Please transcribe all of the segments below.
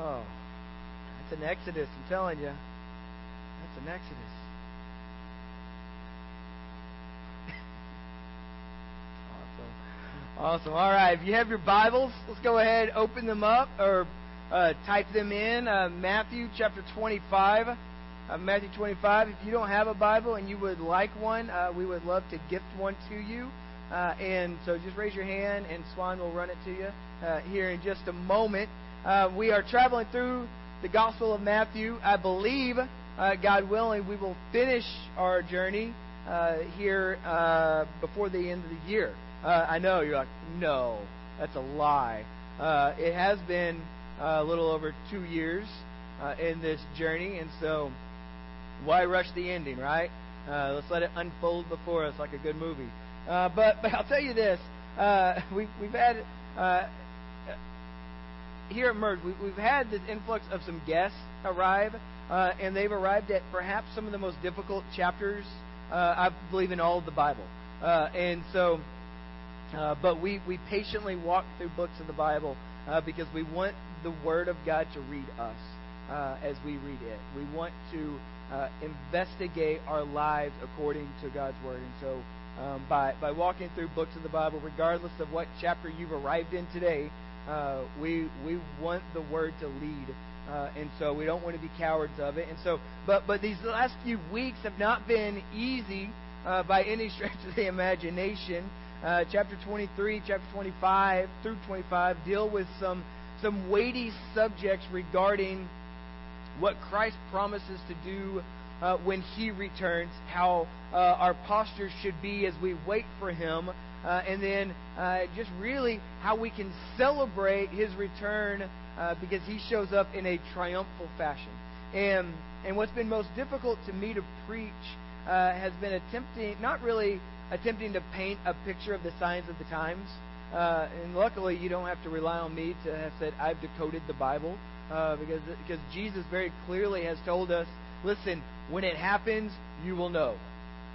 Oh, that's an exodus, I'm telling you. That's an exodus. Awesome. All right, if you have your Bibles, let's go ahead, open them up, or uh, type them in. Uh, Matthew chapter 25. Uh, Matthew 25. If you don't have a Bible and you would like one, uh, we would love to gift one to you. Uh, and so just raise your hand, and Swan will run it to you uh, here in just a moment. We are traveling through the Gospel of Matthew. I believe, God willing, we will finish our journey here before the end of the year. Uh, I know you're like, no, that's a lie. Uh, it has been a little over two years in this journey, and so why rush the ending, right? let's let it unfold before us like a good movie. but but I'll tell you this: we, we've had here at Merge, we, have had this influx of some guests arrive, uh, and they've arrived at perhaps some of the most difficult chapters, uh, I believe, in all of the Bible. Uh, and so, uh, but we, we patiently walk through books of the Bible uh, because we want the Word of God to read us uh, as we read it. We want to investigate our lives according to God's Word. And so, um, by, by walking through books of the Bible, regardless of what chapter you've arrived in today, uh, we we want the word to lead, uh, and so we don't want to be cowards of it. And so, but but these last few weeks have not been easy uh, by any stretch of the imagination. Uh, chapter 23, chapter 25 through 25 deal with some some weighty subjects regarding what Christ promises to do uh, when He returns, how uh, our posture should be as we wait for Him uh, and then uh, just really how we can celebrate his return uh, because he shows up in a triumphal fashion. And and what's been most difficult to me to preach has been attempting, not really attempting to paint a picture of the signs of the times. Uh, and luckily, you don't have to rely on me to have said I've decoded the Bible uh, because because Jesus very clearly has told us, listen, when it happens, you will know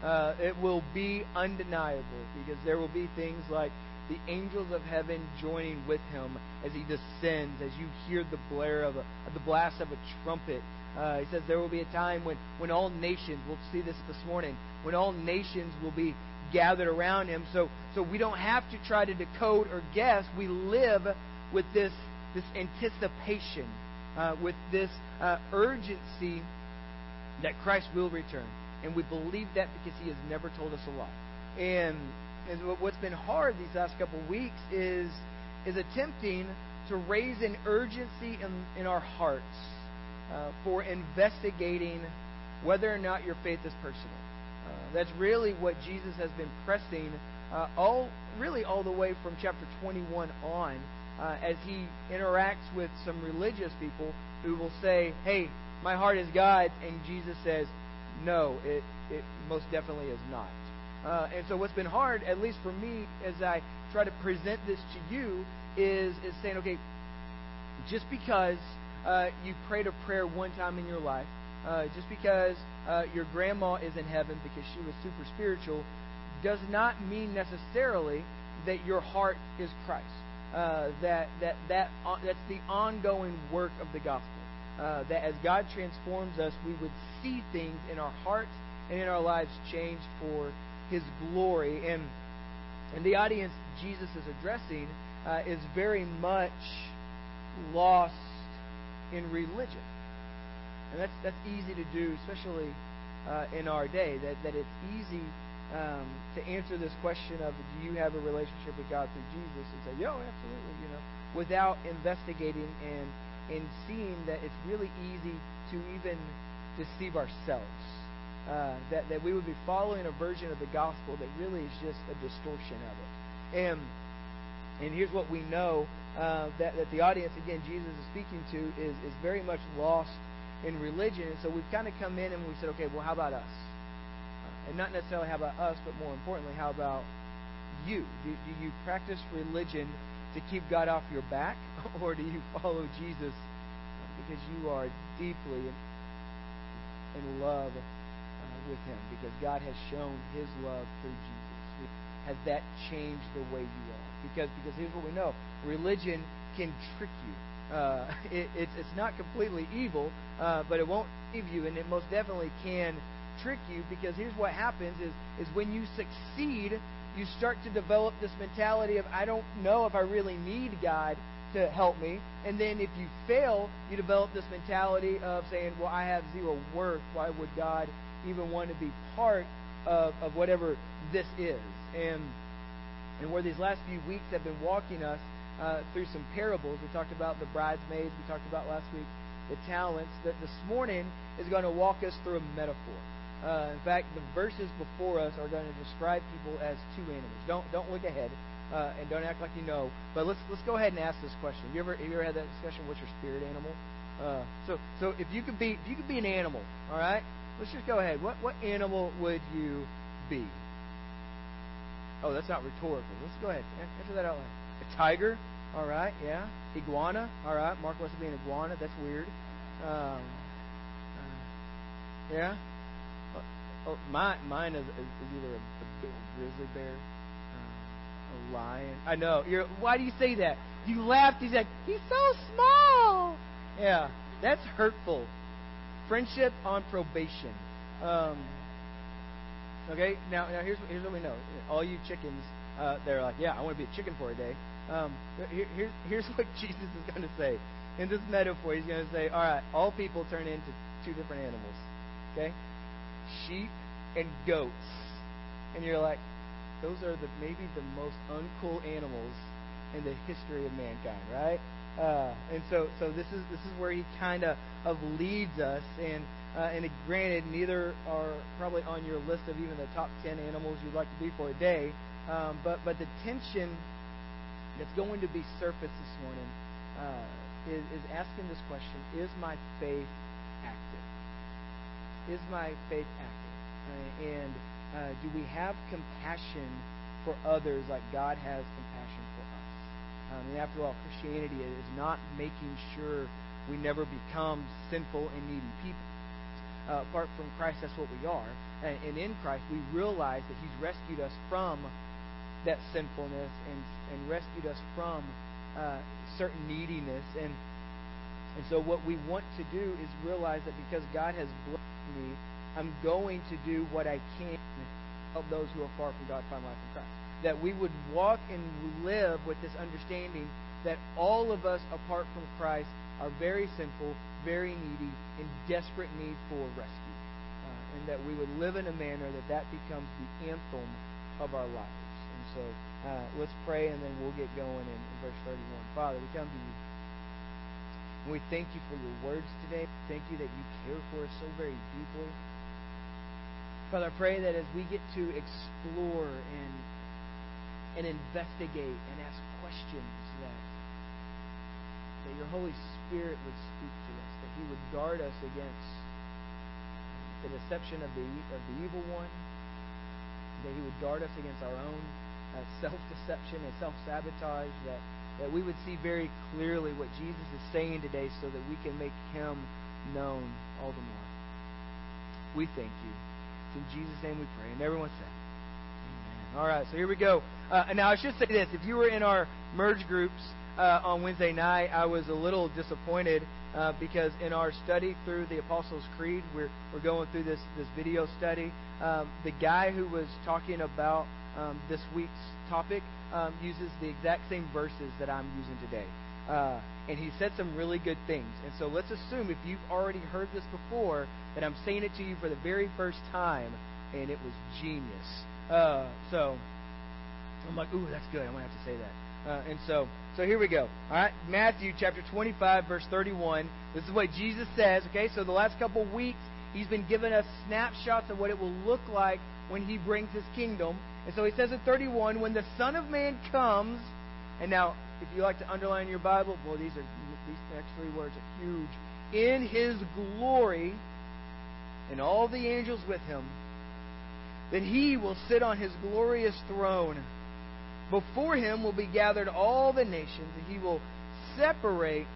uh, it will be undeniable because there will be things like the angels of heaven joining with him as he descends, as you hear the blare of, a, of the blast of a trumpet. Uh, he says there will be a time when, when all nations, we'll see this this morning, when all nations will be gathered around him. So, so we don't have to try to decode or guess. We live with this, this anticipation, uh, with this uh, urgency that Christ will return. And we believe that because he has never told us a lie. And, and what's been hard these last couple of weeks is, is attempting to raise an urgency in, in our hearts uh, for investigating whether or not your faith is personal. That's really what Jesus has been pressing uh, all, really all the way from chapter 21 on, uh, as he interacts with some religious people who will say, "Hey, my heart is God's," and Jesus says, no, it, it most definitely is not. Uh, and so what's been hard, at least for me, as I try to present this to you, is, is saying, okay, just because uh, you prayed a prayer one time in your life, uh, just because uh, your grandma is in heaven because she was super spiritual, does not mean necessarily that your heart is Christ. Uh, that that that uh, that's the ongoing work of the gospel uh, that as God transforms us, we would see things in our hearts and in our lives change for His glory. And and the audience Jesus is addressing uh, is very much lost in religion, and that's that's easy to do, especially uh, in our day. That that it's easy um, to answer this question of do you have a relationship with God through Jesus and say, yo, absolutely, you know, without investigating and and seeing that it's really easy to even deceive ourselves. Uh, that, that we would be following a version of the gospel that really is just a distortion of it. And and here's what we know uh, that, that the audience, again, Jesus is speaking to, is, is very much lost in religion. And so we've kind of come in and we said, okay, well, how about us? And not necessarily how about us, but more importantly, how about you? Do, do you practice religion to keep God off your back, or do you follow Jesus because you are deeply in, in love uh, with Him? Because God has shown His love through Jesus. Has that changed the way you are? Because because here's what we know: religion can trick you. Uh, it, it's it's not completely evil, uh, but it won't leave you, and it most definitely can trick you. Because here's what happens: is is when you succeed, you start to develop this mentality of I don't know if I really need God to help me. And then if you fail, you develop this mentality of saying, Well, I have zero worth. Why would God even want to be part of, of whatever this is? And and where these last few weeks have been walking us uh, through some parables. We talked about the bridesmaids. We talked about last week the talents. That this morning is going to walk us through a metaphor. Uh, in fact, the verses before us are going to describe people as two animals. Don't don't look ahead uh, and don't act like you know. But let's let's go ahead and ask this question. Have you ever have you ever had that discussion? What's your spirit animal? Uh, so so if you could be if you could be an animal, all right. Let's just go ahead. What what animal would you be? Oh, that's not rhetorical. Let's go ahead. Answer that out loud. Tiger. All right. Yeah. Iguana. All right. Mark wants to be an iguana. That's weird. Um, uh, yeah. Oh, mine, mine is, is, is either a, a grizzly bear, uh, a lion. I know. You're. Why do you say that? You laughed. He said, "He's so small." Yeah, that's hurtful. Friendship on probation. Um, okay. Now, now here's here's what we know. All you chickens, uh, they're like, "Yeah, I want to be a chicken for a day." Um, here, here's here's what Jesus is going to say in this metaphor. He's going to say, "All right, all people turn into two different animals." Okay sheep and goats. And you're like, those are the maybe the most uncool animals in the history of mankind, right? Uh, and so, so this is this is where he kind of of leads us. And uh, and granted, neither are probably on your list of even the top ten animals you'd like to be for a day. Um, but but the tension that's going to be surfaced this morning uh, is, is asking this question: Is my faith active? is my faith active? And uh, do we have compassion for others like God has compassion for us? Um, and after all, Christianity is not making sure we never become sinful and needy people. Uh, apart from Christ, that's what we are. And, and, in Christ, we realize that He's rescued us from that sinfulness and, and rescued us from uh, certain neediness. And, and so, what we want to do is realize that because God has blessed me, I'm going to do what I can to help those who are far from God find life in Christ. That we would walk and live with this understanding that all of us, apart from Christ, are very sinful, very needy, in desperate need for rescue. Uh, and that we would live in a manner that that becomes the anthem of our lives. So uh, let's pray and then we'll get going in, in verse 31. Father, we come to you. And we thank you for your words today. Thank you that you care for us so very deeply. Father, I pray that as we get to explore and and investigate and ask questions that that your Holy Spirit would speak to us, that He would guard us against the deception of the of the evil one, that He would guard us against our own uh, self-deception and self-sabotage, that that we would see very clearly what Jesus is saying today so that we can make him known all the more. We thank you. It's in Jesus' name we pray. And everyone said, Amen. All right, so here we go. Uh, now I should say this. If you were in our merge groups uh, on Wednesday night, I was a little disappointed uh, because in our study through the Apostles' Creed, we're, we're going through this, this video study. Um, the guy who was talking about um, this week's topic um, uses the exact same verses that I'm using today. Uh, and he said some really good things. And so let's assume if you've already heard this before, that I'm saying it to you for the very first time, and it was genius. Uh, so I'm like, ooh, that's good. I'm gonna have to say that. Uh, and so, so here we go. All right, Matthew chapter 25, verse 31. This is what Jesus says. Okay, so the last couple weeks, he's been giving us snapshots of what it will look like when he brings his kingdom. And so he says in 31, when the Son of Man comes, and now if you like to underline your Bible, boy, these are these next three words are huge. In his glory, and all the angels with him, then he will sit on his glorious throne, Before him will be gathered all the nations, and he will separate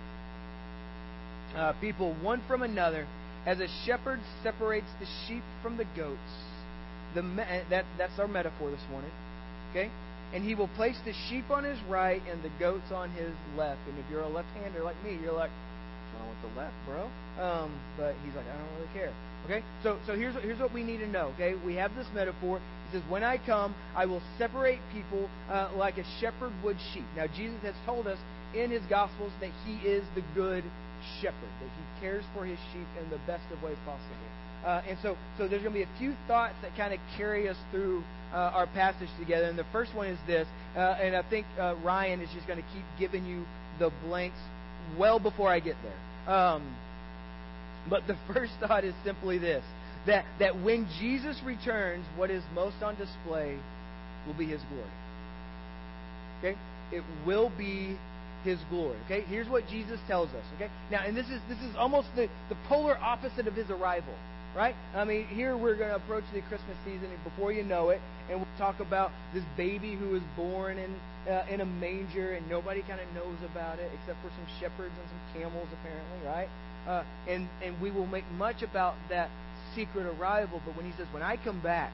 uh, people one from another, as a shepherd separates the sheep from the goats. The me- that, that's our metaphor this morning. Okay? And he will place the sheep on his right and the goats on his left. And if you're a left-hander like me, you're like, what's wrong with the left, bro? Um, but he's like, I don't really care. Okay? So, so here's, here's what we need to know. Okay? We have this metaphor. He says, When I come, I will separate people uh, like a shepherd would sheep. Now, Jesus has told us in his Gospels that he is the good shepherd, that he cares for his sheep in the best of ways possible. Uh, and so, so there's going to be a few thoughts that kind of carry us through uh, our passage together. And the first one is this, uh, and I think uh, Ryan is just going to keep giving you the blanks well before I get there. Um, but the first thought is simply this: that that when Jesus returns, what is most on display will be His glory. Okay, it will be his glory. Okay? Here's what Jesus tells us. Okay? Now, and this is this is almost the, the polar opposite of his arrival. Right? I mean, here we're going to approach the Christmas season, before you know it, and we'll talk about this baby who was born in uh, in a manger, and nobody kind of knows about it except for some shepherds and some camels, apparently, right? Uh, and and we will make much about that secret arrival. But when he says, "When I come back,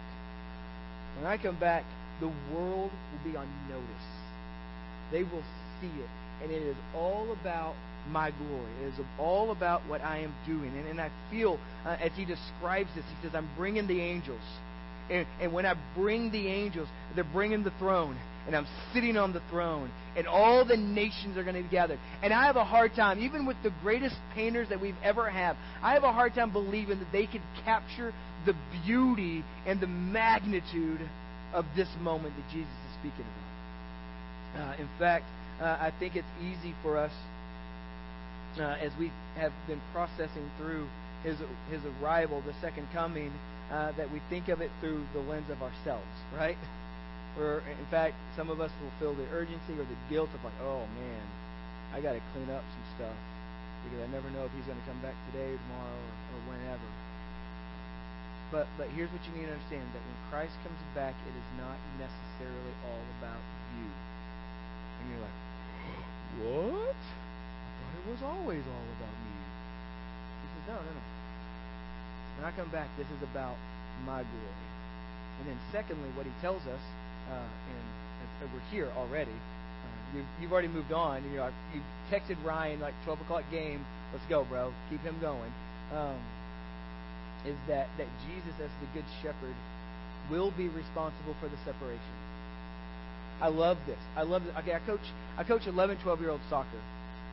when I come back, the world will be on notice. They will see it, and it is all about my glory. It is all about what I am doing. And, and I feel, uh, as he describes this, he says, I'm bringing the angels. And, and when I bring the angels, they're bringing the throne. And I'm sitting on the throne. And all the nations are going to be gathered. And I have a hard time, even with the greatest painters that we've ever had, I have a hard time believing that they could capture the beauty and the magnitude of this moment that Jesus is speaking about. Uh, in fact, uh, I think it's easy for us uh, as we have been processing through his his arrival, the second coming, uh, that we think of it through the lens of ourselves, right? Or in fact, some of us will feel the urgency or the guilt of like, oh man, I got to clean up some stuff because I never know if he's going to come back today, or tomorrow, or, or whenever. But but here's what you need to understand: that when Christ comes back, it is not necessarily all about you. And you're like, what? I thought it was always all about me. He says, no, no, no. When I come back, this is about my glory. And then, secondly, what he tells us, uh, and, and we're here already. Uh, you've, you've already moved on. You know, you texted Ryan like 12 o'clock game. Let's go, bro. Keep him going. Um, is that that Jesus, as the good shepherd, will be responsible for the separation. I love this. I love this. Okay, I coach I coach 11, 12 year old soccer.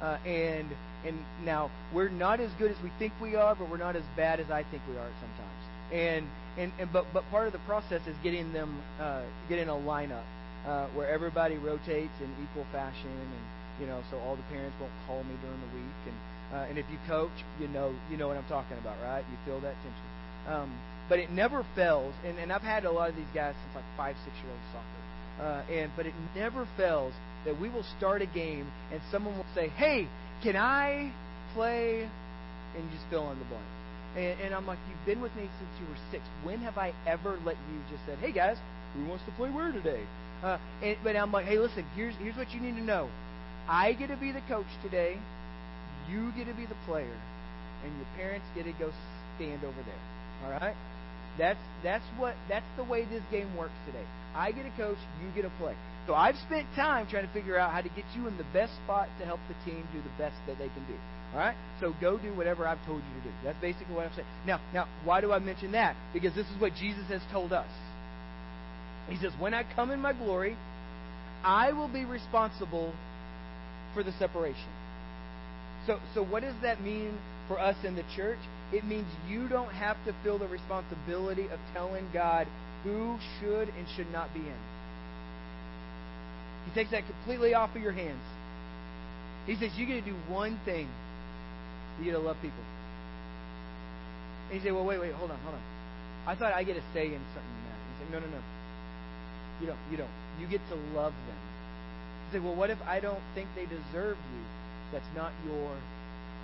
Uh, and and now we're not as good as we think we are, but we're not as bad as I think we are sometimes. And and, and but but part of the process is getting them uh, getting a lineup uh, where everybody rotates in equal fashion, and you know, so all the parents won't call me during the week. And uh, and if you coach, you know you know what I'm talking about, right? You feel that tension. Um, but it never fails, and, and I've had a lot of these guys since like five, six year old soccer. Uh, and but it never fails that we will start a game and someone will say, "Hey, can I play?" And you just fill in the blank. And, and I'm like, "You've been with me since you were six. When have I ever let you just said, "Hey guys, who wants to play where today?" Uh, and, but I'm like, "Hey, listen. Here's here's what you need to know. I get to be the coach today. You get to be the player, and your parents get to go stand over there. All right." That's that's what that's the way this game works today. I get a coach, you get a play. So I've spent time trying to figure out how to get you in the best spot to help the team do the best that they can do. All right? So go do whatever I've told you to do. That's basically what I'm saying. Now, now, why do I mention that? Because this is what Jesus has told us. He says, "When I come in my glory, I will be responsible for the separation." So, so what does that mean for us in the church? It means you don't have to feel the responsibility of telling God who should and should not be in. He takes that completely off of your hands. He says, You get to do one thing. You get to love people. And you say, Well, wait, wait, hold on, hold on. I thought I get a say in something in that. He's like, No, no, no. You don't. You don't. You get to love them. You say, Well, what if I don't think they deserve you? That's not your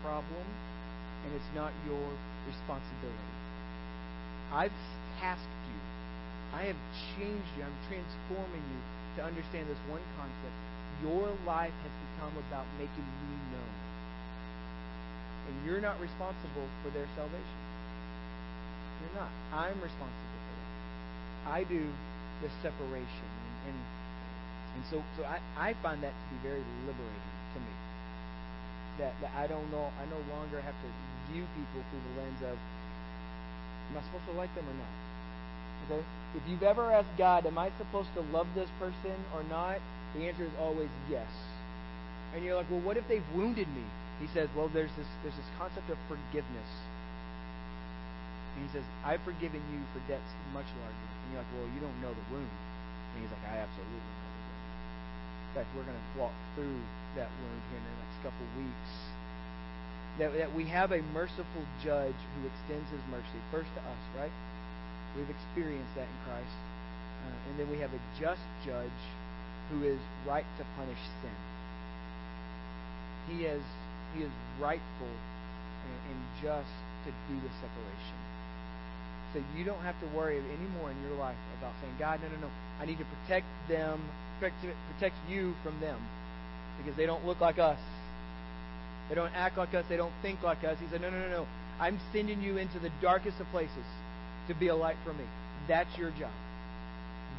problem, and it's not your responsibility. I've tasked you. I have changed you. I'm transforming you to understand this one concept. Your life has become about making me known. And you're not responsible for their salvation. You're not. I'm responsible for that. I do the separation. And, and, and so, so I, I find that to be very liberating to me. That, that I don't know, I no longer have to view people through the lens of, am I supposed to like them or not? Okay? If you've ever asked God, am I supposed to love this person or not? The answer is always yes. And you're like, well, what if they've wounded me? He says, well, there's this, there's this concept of forgiveness. And he says, I've forgiven you for debts much larger. And you're like, well, you don't know the wound. And he's like, I absolutely know the wound. In fact, we're going to walk through that wound here in the next couple weeks. That, that we have a merciful judge who extends his mercy, first to us, right? We've experienced that in Christ. Uh, and then we have a just judge who is right to punish sin. He is, he is rightful and, and just to do the separation. So you don't have to worry anymore in your life about saying, God, no, no, no. I need to protect them, protect, protect you from them because they don't look like us. They don't act like us. They don't think like us. He said, no, no, no, no. I'm sending you into the darkest of places to be a light for me. That's your job.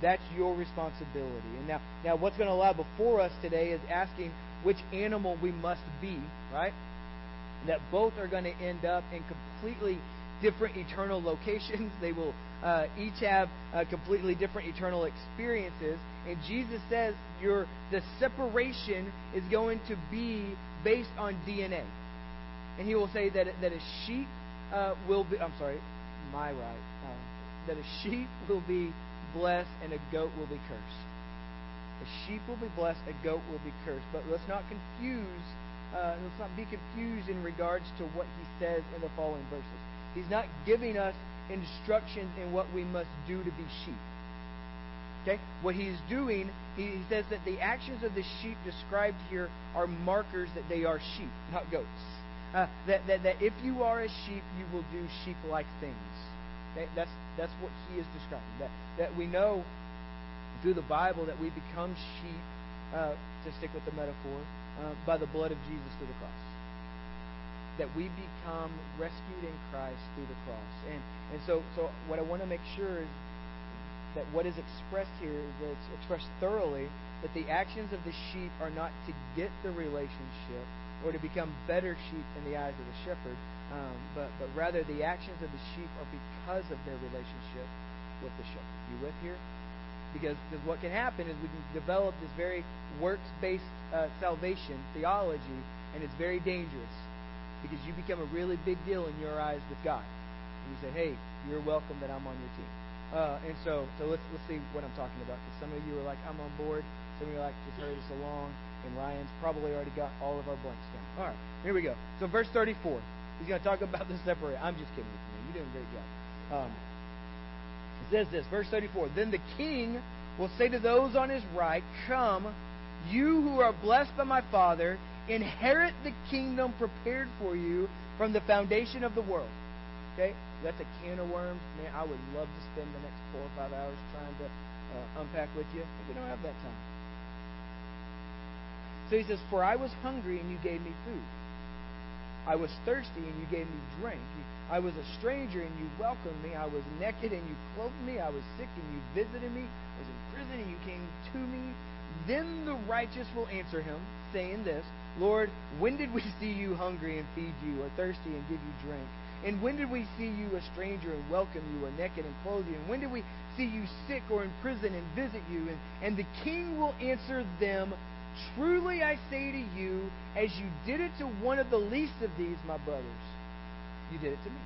That's your responsibility. And now, now what's going to lie before us today is asking which animal we must be, right? That both are going to end up in completely different eternal locations. They will uh, each have uh, completely different eternal experiences. And Jesus says your the separation is going to be based on DNA. And he will say that that a sheep uh, will be. I'm sorry, my right. Uh, that a sheep will be blessed and a goat will be cursed. A sheep will be blessed, a goat will be cursed. But let's not confuse. Uh, let's not be confused in regards to what he says in the following verses. He's not giving us instructions in what we must do to be sheep. Okay? What he's doing, he says that the actions of the sheep described here are markers that they are sheep, not goats. Uh, that, that, that if you are a sheep, you will do sheep like things. Okay? That's, that's what he is describing. That, that we know through the Bible that we become sheep, uh, to stick with the metaphor, uh, by the blood of Jesus through the cross that we become rescued in Christ through the cross. And and so so what I want to make sure is that what is expressed here, it's expressed thoroughly, that the actions of the sheep are not to get the relationship or to become better sheep in the eyes of the shepherd, um, but but rather the actions of the sheep are because of their relationship with the shepherd. You with here? Because, what can happen is we can develop this very works-based uh, salvation theology, and it's very dangerous because you become a really big deal in your eyes with God. And you say, "Hey, you're welcome that I'm on your team." Uh, and so, so let's let's see what I'm talking about. Because some of you are like, "I'm on board." Some of you are like, "Just hurry us along." And Ryan's probably already got all of our blanks down. All right, here we go. So, verse 34. He's going to talk about the separate. I'm just kidding with you. Man. You're doing a great job. Um, it says this, verse 34. Then the king will say to those on his right, "Come, you who are blessed by my Father." Inherit the kingdom prepared for you from the foundation of the world. Okay? That's a can of worms. Man, I would love to spend the next four or five hours trying to uh, unpack with you, but we don't have that time. So he says, For I was hungry and you gave me food. I was thirsty and you gave me drink. I was a stranger and you welcomed me. I was naked and you clothed me. I was sick and you visited me. I was in prison and you came to me. Then the righteous will answer him, saying this Lord, when did we see you hungry and feed you, or thirsty and give you drink? And when did we see you a stranger and welcome you, or naked and clothe you? And when did we see you sick or in prison and visit you? And, and the king will answer them, Truly I say to you, as you did it to one of the least of these, my brothers, you did it to me.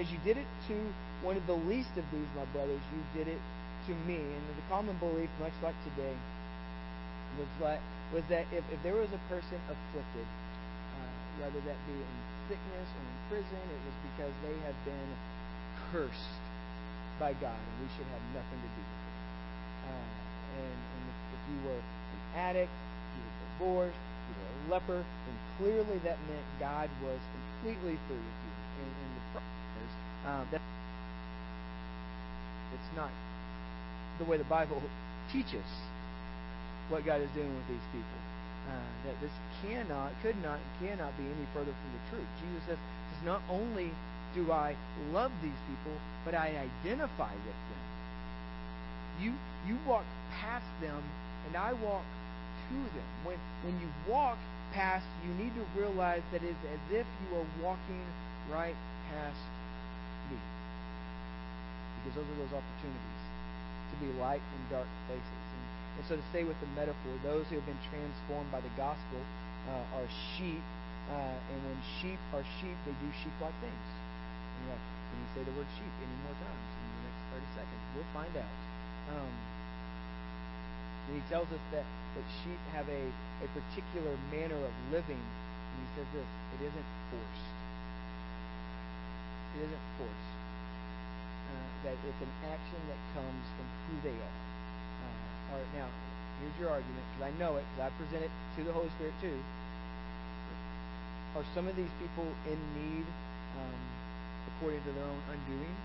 As you did it to one of the least of these, my brothers, you did it to me. And the common belief, much like today, was that was that if, if there was a person afflicted, uh, whether that be in sickness or in prison, it was because they had been cursed by God, and we should have nothing to do with it. Uh, and and if, if you were an addict, you were divorced, you were a leper, then clearly that meant God was completely through with you. And, and the problem is um, that it's not the way the Bible teaches what God is doing with these people. Uh, that this cannot, could not, cannot be any further from the truth. Jesus says, says, not only do I love these people, but I identify with them. You you walk past them, and I walk to them. When when you walk past, you need to realize that it's as if you are walking right past me. Because those are those opportunities to be light in dark places. And, so to stay with the metaphor, those who have been transformed by the gospel uh, are sheep. Uh, and when sheep are sheep, they do sheep-like things. And like, can you say the word sheep any more times in the next 30 seconds? We'll find out. Um, and he tells us that, that sheep have a, a particular manner of living. And he says this it isn't forced. It isn't forced. Uh, that it's an action that comes from who they are. All right, now, here's your argument, because I know it, because I present it to the Holy Spirit too. Are some of these people in need um, according to their own undoing?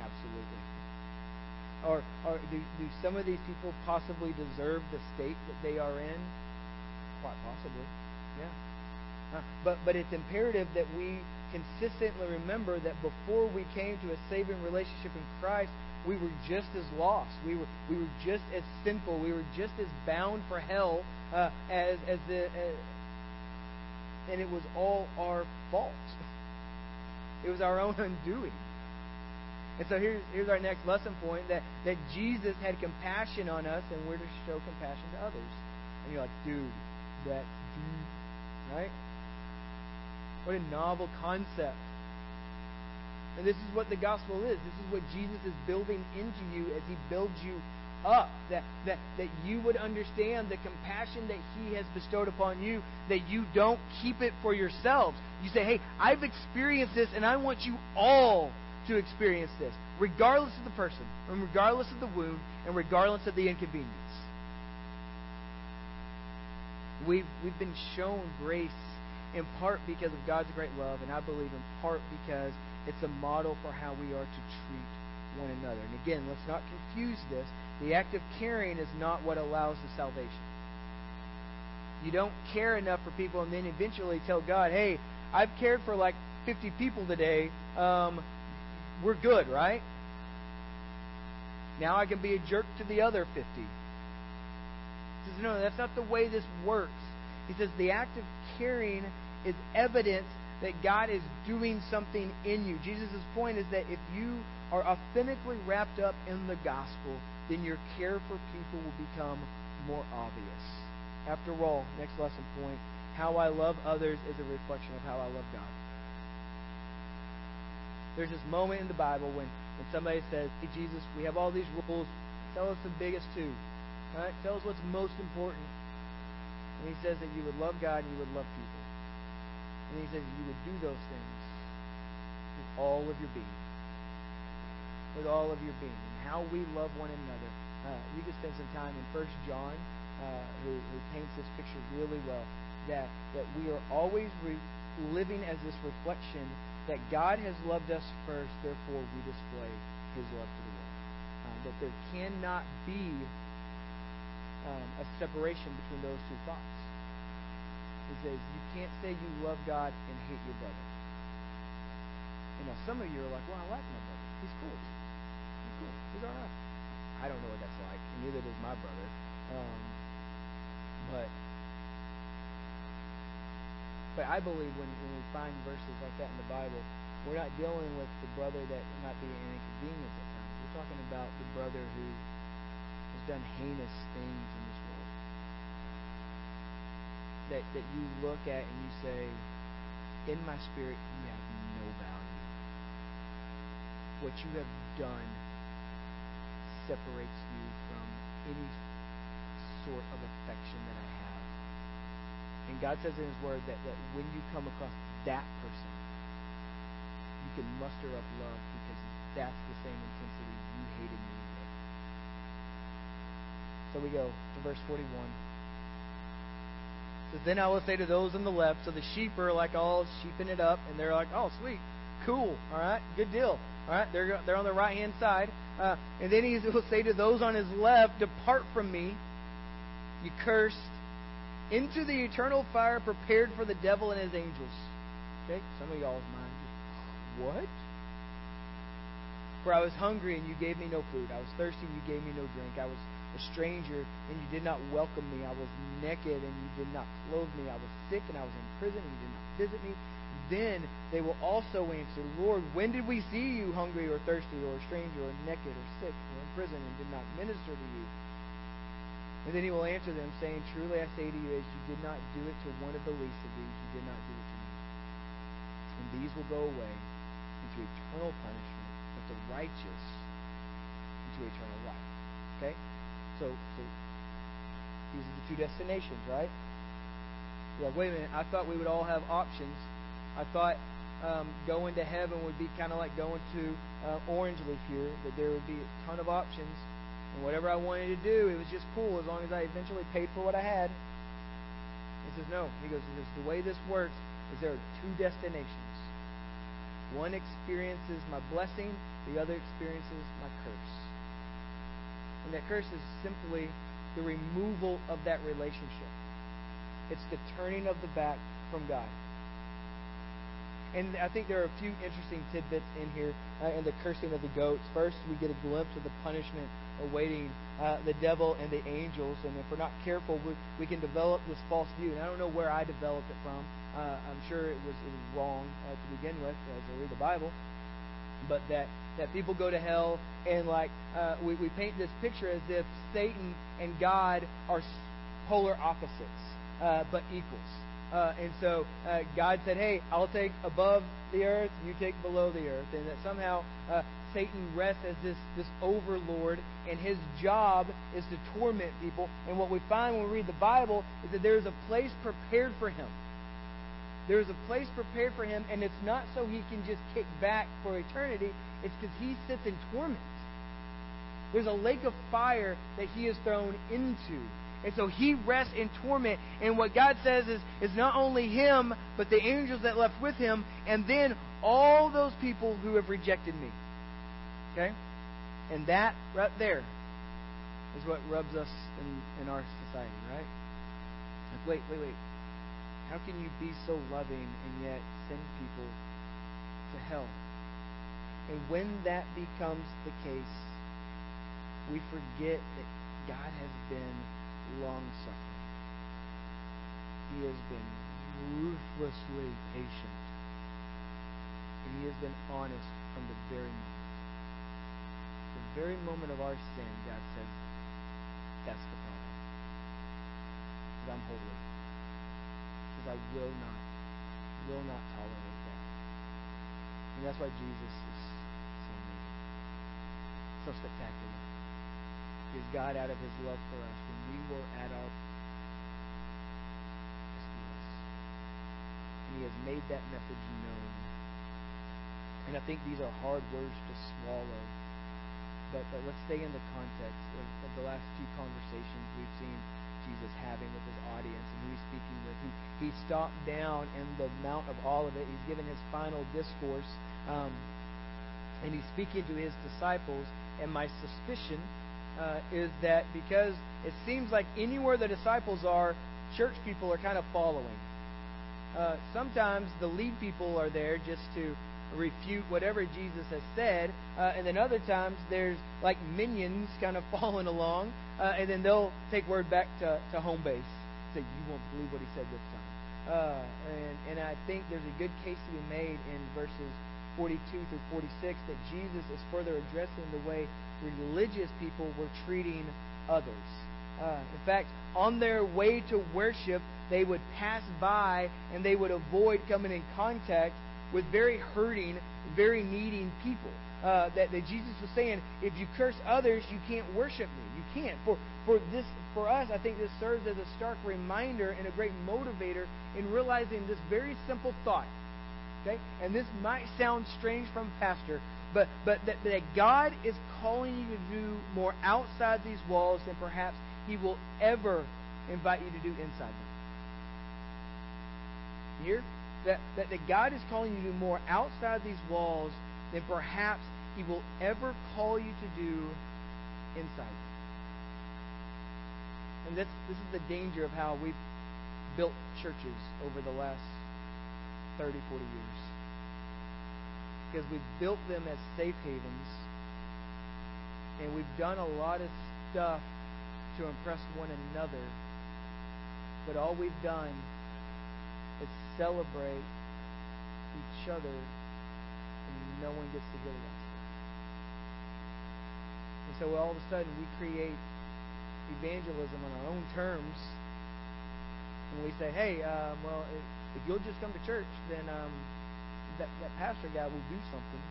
Absolutely. Or, or do, do some of these people possibly deserve the state that they are in? Quite possibly, yeah. But but it's imperative that we consistently remember that before we came to a saving relationship in Christ, we were just as lost. We were we were just as sinful. We were just as bound for hell uh, as as the. Uh, and it was all our fault. It was our own undoing. And so here's, here's our next lesson point that, that Jesus had compassion on us and we're to show compassion to others. And you're like, dude, that's deep. Right? What a novel concept. And this is what the gospel is. This is what Jesus is building into you as he builds you up. That, that, that you would understand the compassion that he has bestowed upon you, that you don't keep it for yourselves. You say, hey, I've experienced this and I want you all to experience this, regardless of the person, and regardless of the wound, and regardless of the inconvenience. We've, we've been shown grace in part because of God's great love, and I believe in part because it's a model for how we are to treat one another. And again, let's not confuse this. The act of caring is not what allows the salvation. You don't care enough for people and then eventually tell God, hey, I've cared for like 50 people today. Um, we're good, right? Now I can be a jerk to the other 50. He says, no, that's not the way this works. He says the act of caring is evidence that God is doing something in you. Jesus' point is that if you are authentically wrapped up in the gospel, then your care for people will become more obvious. After all, next lesson point how I love others is a reflection of how I love God. There's this moment in the Bible when, when somebody says, Hey, Jesus, we have all these rules. Tell us the biggest two. Right? Tell us what's most important. And he says that you would love God and you would love people. And he says you would do those things with all of your being. With all of your being. And how we love one another. Uh, you can spend some time in First John, uh, who, who paints this picture really well. That, that we are always re- living as this reflection that God has loved us first, therefore we display His love to the world. Uh, that there cannot be um, a separation between those two thoughts. He says you can't say you love God and hate your brother. You know, some of you are like, well, I like my brother. He's cool. He's cool. He's all right. I don't know what that's like, and neither does my brother. Um, but but I believe when, when we find verses like that in the Bible, we're not dealing with the brother that might be an inconvenience at times. We're talking about the brother who done heinous things in this world. That that you look at and you say, in my spirit, you have no value. What you have done separates you from any sort of affection that I have. And God says in His Word that, that when you come across that person, you can muster up love because that's the same intensity you hated me with. So we go to verse 41. It says, Then I will say to those on the left, so the sheep are like all sheeping it up, and they're like, oh, sweet, Cool. All right. Good deal. All right. They're, they're on the right hand side. Uh, and then he will say to those on his left, Depart from me, you cursed, into the eternal fire prepared for the devil and his angels. Okay? Some of y'all's mind what? For I was hungry and you gave me no food. I was thirsty and you gave me no drink. I was a stranger and you did not welcome me. I was naked and you did not clothe me. I was sick and I was in prison and you did not visit me. Then they will also answer, Lord, when did we see you hungry or thirsty or a stranger or naked or sick or in prison and did not minister to you? And then he will answer them, saying, Truly I say to you, as you did not do it to one of the least of these, you did not do it to me. And these will go away into eternal punishment, the righteous into eternal life. Okay? So, so these are the two destinations, right? Like, wait a minute, I thought we would all have options. I thought um, going to heaven would be kind of like going to uh, Orange Leaf here, that there would be a ton of options. And whatever I wanted to do, it was just cool as long as I eventually paid for what I had. He says, no. He goes, the way this works is there are two destinations. One experiences my blessing, the other experiences my curse. And that curse is simply the removal of that relationship. It's the turning of the back from God. And I think there are a few interesting tidbits in here uh, in the cursing of the goats. First, we get a glimpse of the punishment awaiting uh, the devil and the angels. And if we're not careful, we, we can develop this false view. And I don't know where I developed it from. Uh, I'm sure it was, it was wrong uh, to begin with as I read the Bible. But that, that people go to hell and like uh, we, we paint this picture as if Satan and God are polar opposites, uh, but equals. Uh, and so uh, God said, "Hey, I'll take above the earth, you take below the earth," and that somehow uh, Satan rests as this this overlord, and his job is to torment people. And what we find when we read the Bible is that there is a place prepared for him. There is a place prepared for him, and it's not so he can just kick back for eternity. It's because he sits in torment. There's a lake of fire that he is thrown into. And so he rests in torment. And what God says is, is not only him, but the angels that left with him, and then all those people who have rejected me. Okay? And that right there is what rubs us in, in our society, right? Like, wait, wait, wait. How can you be so loving and yet send people to hell? And when that becomes the case, we forget that God has been long suffering. He has been ruthlessly patient. And he has been honest from the very moment. The very moment of our sin, God says, that's the problem. Because I'm holy. Because I will not, will not tolerate that. And that's why Jesus is so amazing. So spectacular. Because God, out of his love for us, at our and he has made that message known. And I think these are hard words to swallow. But, but let's stay in the context of, of the last few conversations we've seen Jesus having with his audience and who he's speaking with. He, he stopped down in the Mount of Olivet. He's given his final discourse. Um, and he's speaking to his disciples. And my suspicion uh, is that because it seems like anywhere the disciples are, church people are kind of following. Uh, sometimes the lead people are there just to refute whatever Jesus has said, uh, and then other times there's like minions kind of following along, uh, and then they'll take word back to, to home base. Say, you won't believe what he said this time. Uh, and, and I think there's a good case to be made in verses 42 through 46 that Jesus is further addressing the way religious people were treating others. Uh, in fact, on their way to worship, they would pass by and they would avoid coming in contact with very hurting, very needing people. Uh, that, that Jesus was saying, if you curse others, you can't worship me. You can't. For for this for us, I think this serves as a stark reminder and a great motivator in realizing this very simple thought. Okay? And this might sound strange from pastor, but but that, that God is calling you to do more outside these walls than perhaps He will ever invite you to do inside them. Here, that, that, that God is calling you to do more outside these walls than perhaps He will ever call you to do inside. And this, this is the danger of how we've built churches over the last 30, 40 years. Because we've built them as safe havens, and we've done a lot of stuff to impress one another, but all we've done is celebrate each other, and no one gets to hear gospel. And so all of a sudden, we create evangelism on our own terms, and we say, "Hey, um, well, if you'll just come to church, then um, that that pastor guy will do something.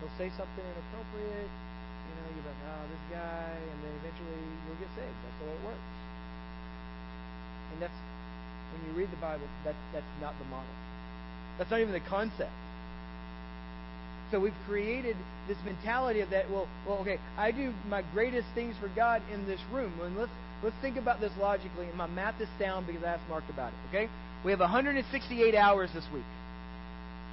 He'll say something inappropriate." You know, you're like, oh, this guy, and then eventually you'll get saved. That's the way it works. And that's when you read the Bible, that that's not the model. That's not even the concept. So we've created this mentality of that. Well, well, okay, I do my greatest things for God in this room. And let's let's think about this logically. And my math is down because I asked Mark about it. Okay, we have 168 hours this week.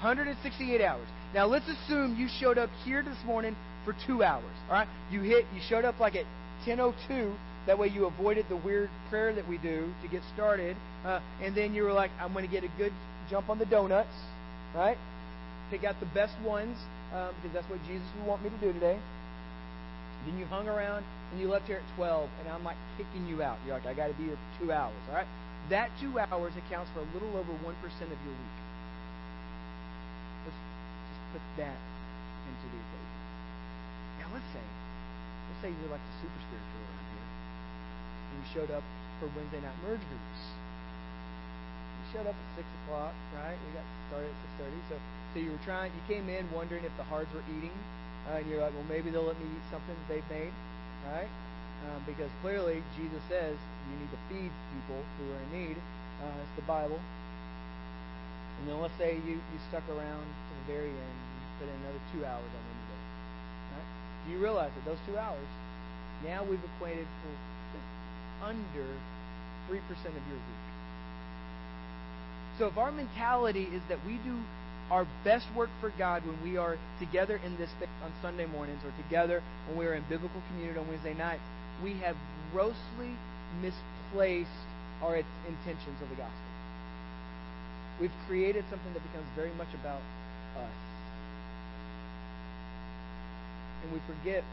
168 hours. Now let's assume you showed up here this morning for two hours. All right, you hit, you showed up like at 10:02. That way you avoided the weird prayer that we do to get started, uh, and then you were like, I'm going to get a good jump on the donuts, right? Pick out the best ones um, because that's what Jesus would want me to do today. Then you hung around and you left here at 12, and I'm like kicking you out. You're like, I got to be here for two hours. All right, that two hours accounts for a little over one percent of your week. Let's just put that into the equation. Now let's say, let's say you're like the super spiritual around here, and you showed up for Wednesday night merge groups. You showed up at six o'clock, right? We got started at six thirty. So, so you were trying. You came in wondering if the Hards were eating, uh, and you're like, well, maybe they'll let me eat something they've made, right? Um, because clearly Jesus says you need to feed people who are in need. Uh, it's the Bible. And then let's say you, you stuck around to the very end, and put in another two hours on Wednesday. Right? Do you realize that those two hours, now we've equated for under 3% of your week. So if our mentality is that we do our best work for God when we are together in this thing on Sunday mornings or together when we are in biblical community on Wednesday nights, we have grossly misplaced our intentions of the gospel. We've created something that becomes very much about us. And we forget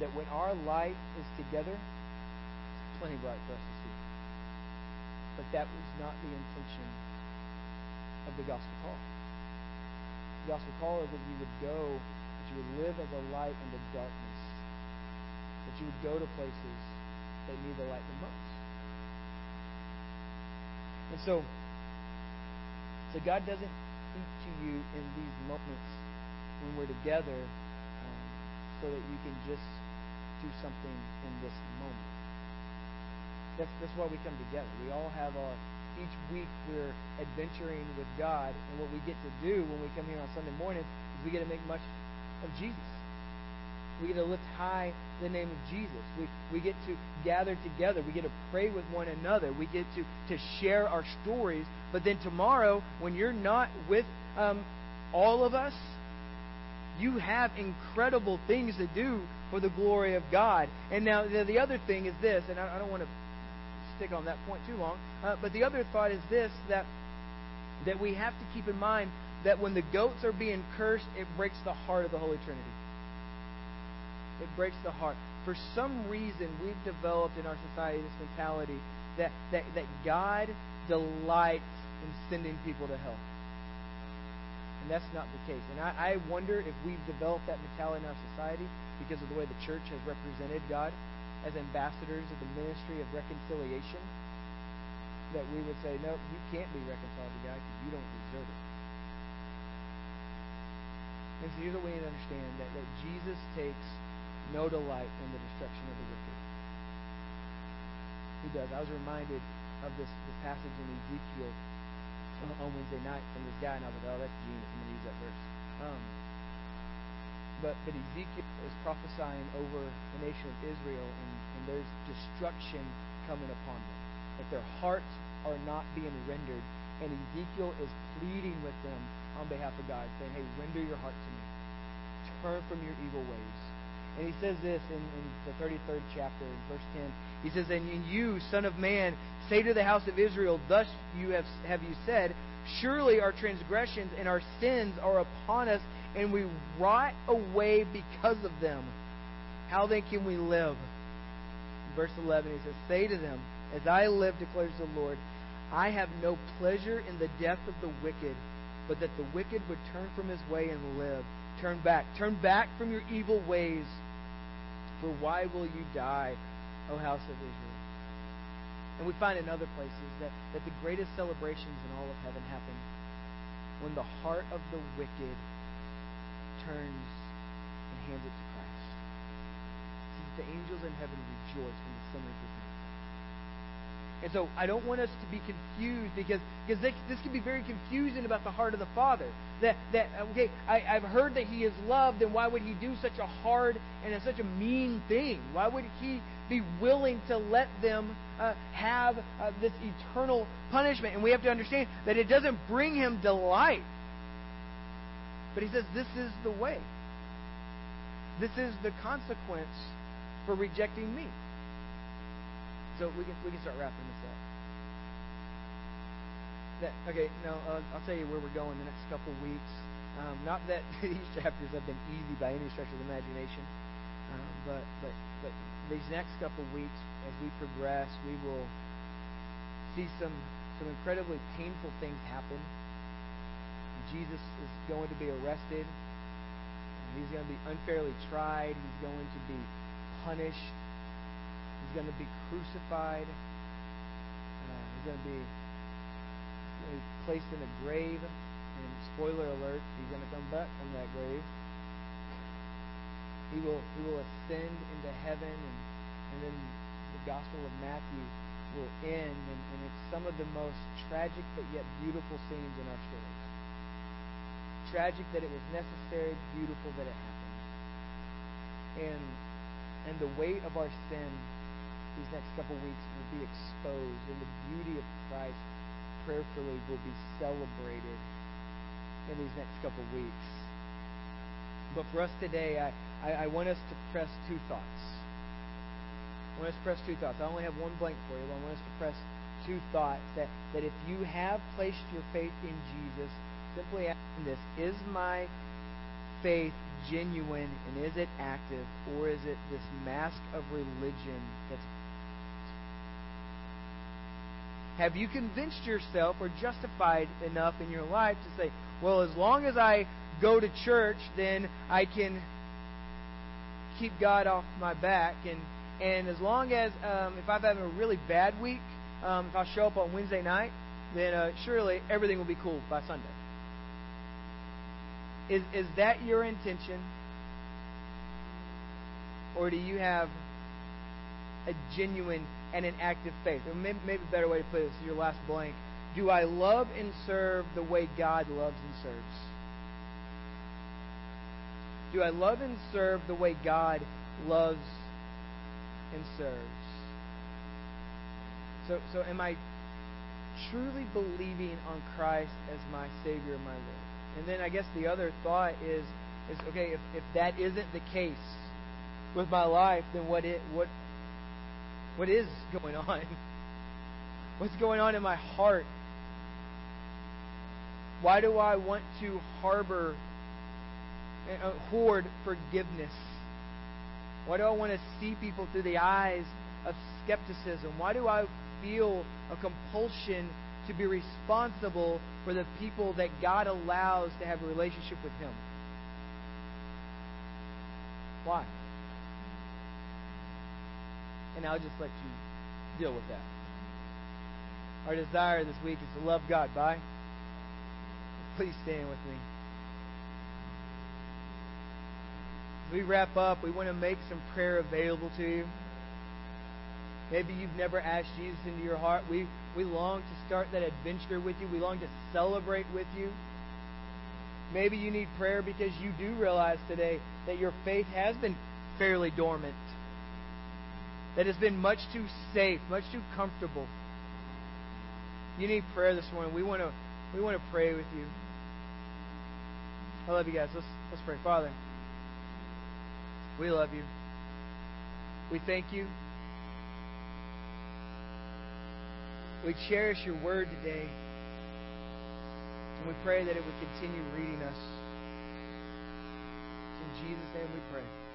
that when our light is together, it's plenty bright for us to see. But that was not the intention of the gospel call. The gospel call is that you would go, that you would live as a light in the darkness, you would go to places that need the light the most. And so, so God doesn't speak to you in these moments when we're together um, so that you can just do something in this moment. That's, that's why we come together. We all have our, each week we're adventuring with God, and what we get to do when we come here on Sunday morning is we get to make much of Jesus. We get to lift high the name of Jesus. We, we get to gather together. We get to pray with one another. We get to, to share our stories. But then tomorrow, when you're not with um, all of us, you have incredible things to do for the glory of God. And now the, the other thing is this, and I, I, don't want to stick on that point too long, uh, but the other thought is this that that we have to keep in mind that when the goats are being cursed, it breaks the heart of the Holy Trinity. Breaks the heart. For some reason, we've developed in our society this mentality that, that, that God delights in sending people to hell. And that's not the case. And I, I wonder if we've developed that mentality in our society because of the way the church has represented God as ambassadors of the ministry of reconciliation. That we would say, no, you can't be reconciled to God because you don't deserve it. And so here's what we need to understand that, that Jesus takes no delight in the destruction of the wicked. He does. I was reminded of this, this passage in Ezekiel on Wednesday night from this guy, and I was like, oh, that's genius. I'm going to use that verse. Um, but, but Ezekiel is prophesying over the nation of Israel, and, and there's destruction coming upon them. That their hearts are not being rendered And Ezekiel is pleading with them on behalf of God, saying, Hey, render your heart to me. Turn from your evil ways. And he says this in, in the 33rd chapter, in verse 10. He says, And you, son of man, say to the house of Israel, Thus you have, have you said, Surely our transgressions and our sins are upon us, and we rot away because of them. How then can we live? verse 11, he says, Say to them, As I live, declares the Lord, I have no pleasure in the death of the wicked, but that the wicked would turn from his way and live. Turn back. Turn back from your evil ways. For why will you die, O house of Israel? And we find in other places that, that the greatest celebrations in all of heaven happen when the heart of the wicked turns and hands it to Christ. See, the angels in heaven rejoice when the sinners repent. And so I don't want us to be confused because, because this, this can be very confusing about the heart of the Father. That, that okay, I, I've heard that He is loved, and why would He do such a hard and such a mean thing? Why would He be willing to let them uh, have uh, this eternal punishment? And we have to understand that it doesn't bring Him delight. But He says, This is the way. This is the consequence for rejecting me. So we can we can start wrapping this up. That, okay, now uh, I'll tell you where we're going the next couple weeks. Um, not that these chapters have been easy by any stretch of the imagination, um, but but but these next couple weeks, as we progress, we will see some some incredibly painful things happen. Jesus is going to be arrested. He's going to be unfairly tried. He's going to be punished He's going to be crucified. Uh, he's going to be, be placed in a grave. And spoiler alert, he's going to come back from that grave. He will he will ascend into heaven, and, and then the Gospel of Matthew will end, and, and it's some of the most tragic but yet beautiful scenes in our stories. Tragic that it was necessary, beautiful that it happened. And and the weight of our sin these next couple weeks will be exposed, and the beauty of Christ prayerfully will be celebrated in these next couple weeks. But for us today, I, I, I want us to press two thoughts. I want us to press two thoughts. I only have one blank for you, but I want us to press two thoughts that, that if you have placed your faith in Jesus, simply asking this Is my faith genuine and is it active, or is it this mask of religion that's have you convinced yourself or justified enough in your life to say, well, as long as I go to church, then I can keep God off my back. And, and as long as, um, if I'm having a really bad week, um, if I show up on Wednesday night, then uh, surely everything will be cool by Sunday. Is, is that your intention? Or do you have a genuine and an active faith. Or maybe, maybe a better way to put it is your last blank. Do I love and serve the way God loves and serves? Do I love and serve the way God loves and serves? So, so am I truly believing on Christ as my Savior and my Lord? And then I guess the other thought is, is okay, if, if that isn't the case with my life, then what it what what is going on? What's going on in my heart? Why do I want to harbor and uh, hoard forgiveness? Why do I want to see people through the eyes of skepticism? Why do I feel a compulsion to be responsible for the people that God allows to have a relationship with Him? Why? and I'll just let you deal with that. Our desire this week is to love God. Bye. Please stand with me. As we wrap up, we want to make some prayer available to you. Maybe you've never asked Jesus into your heart. We, we long to start that adventure with you. We long to celebrate with you. Maybe you need prayer because you do realize today that your faith has been fairly dormant that has been much too safe, much too comfortable. you need prayer this morning, we want to we want to pray with you. I love you guys. Let's let's pray. Father, we love you. We thank you. We cherish your word today. And we pray that it would continue reading us. In Jesus' name we pray.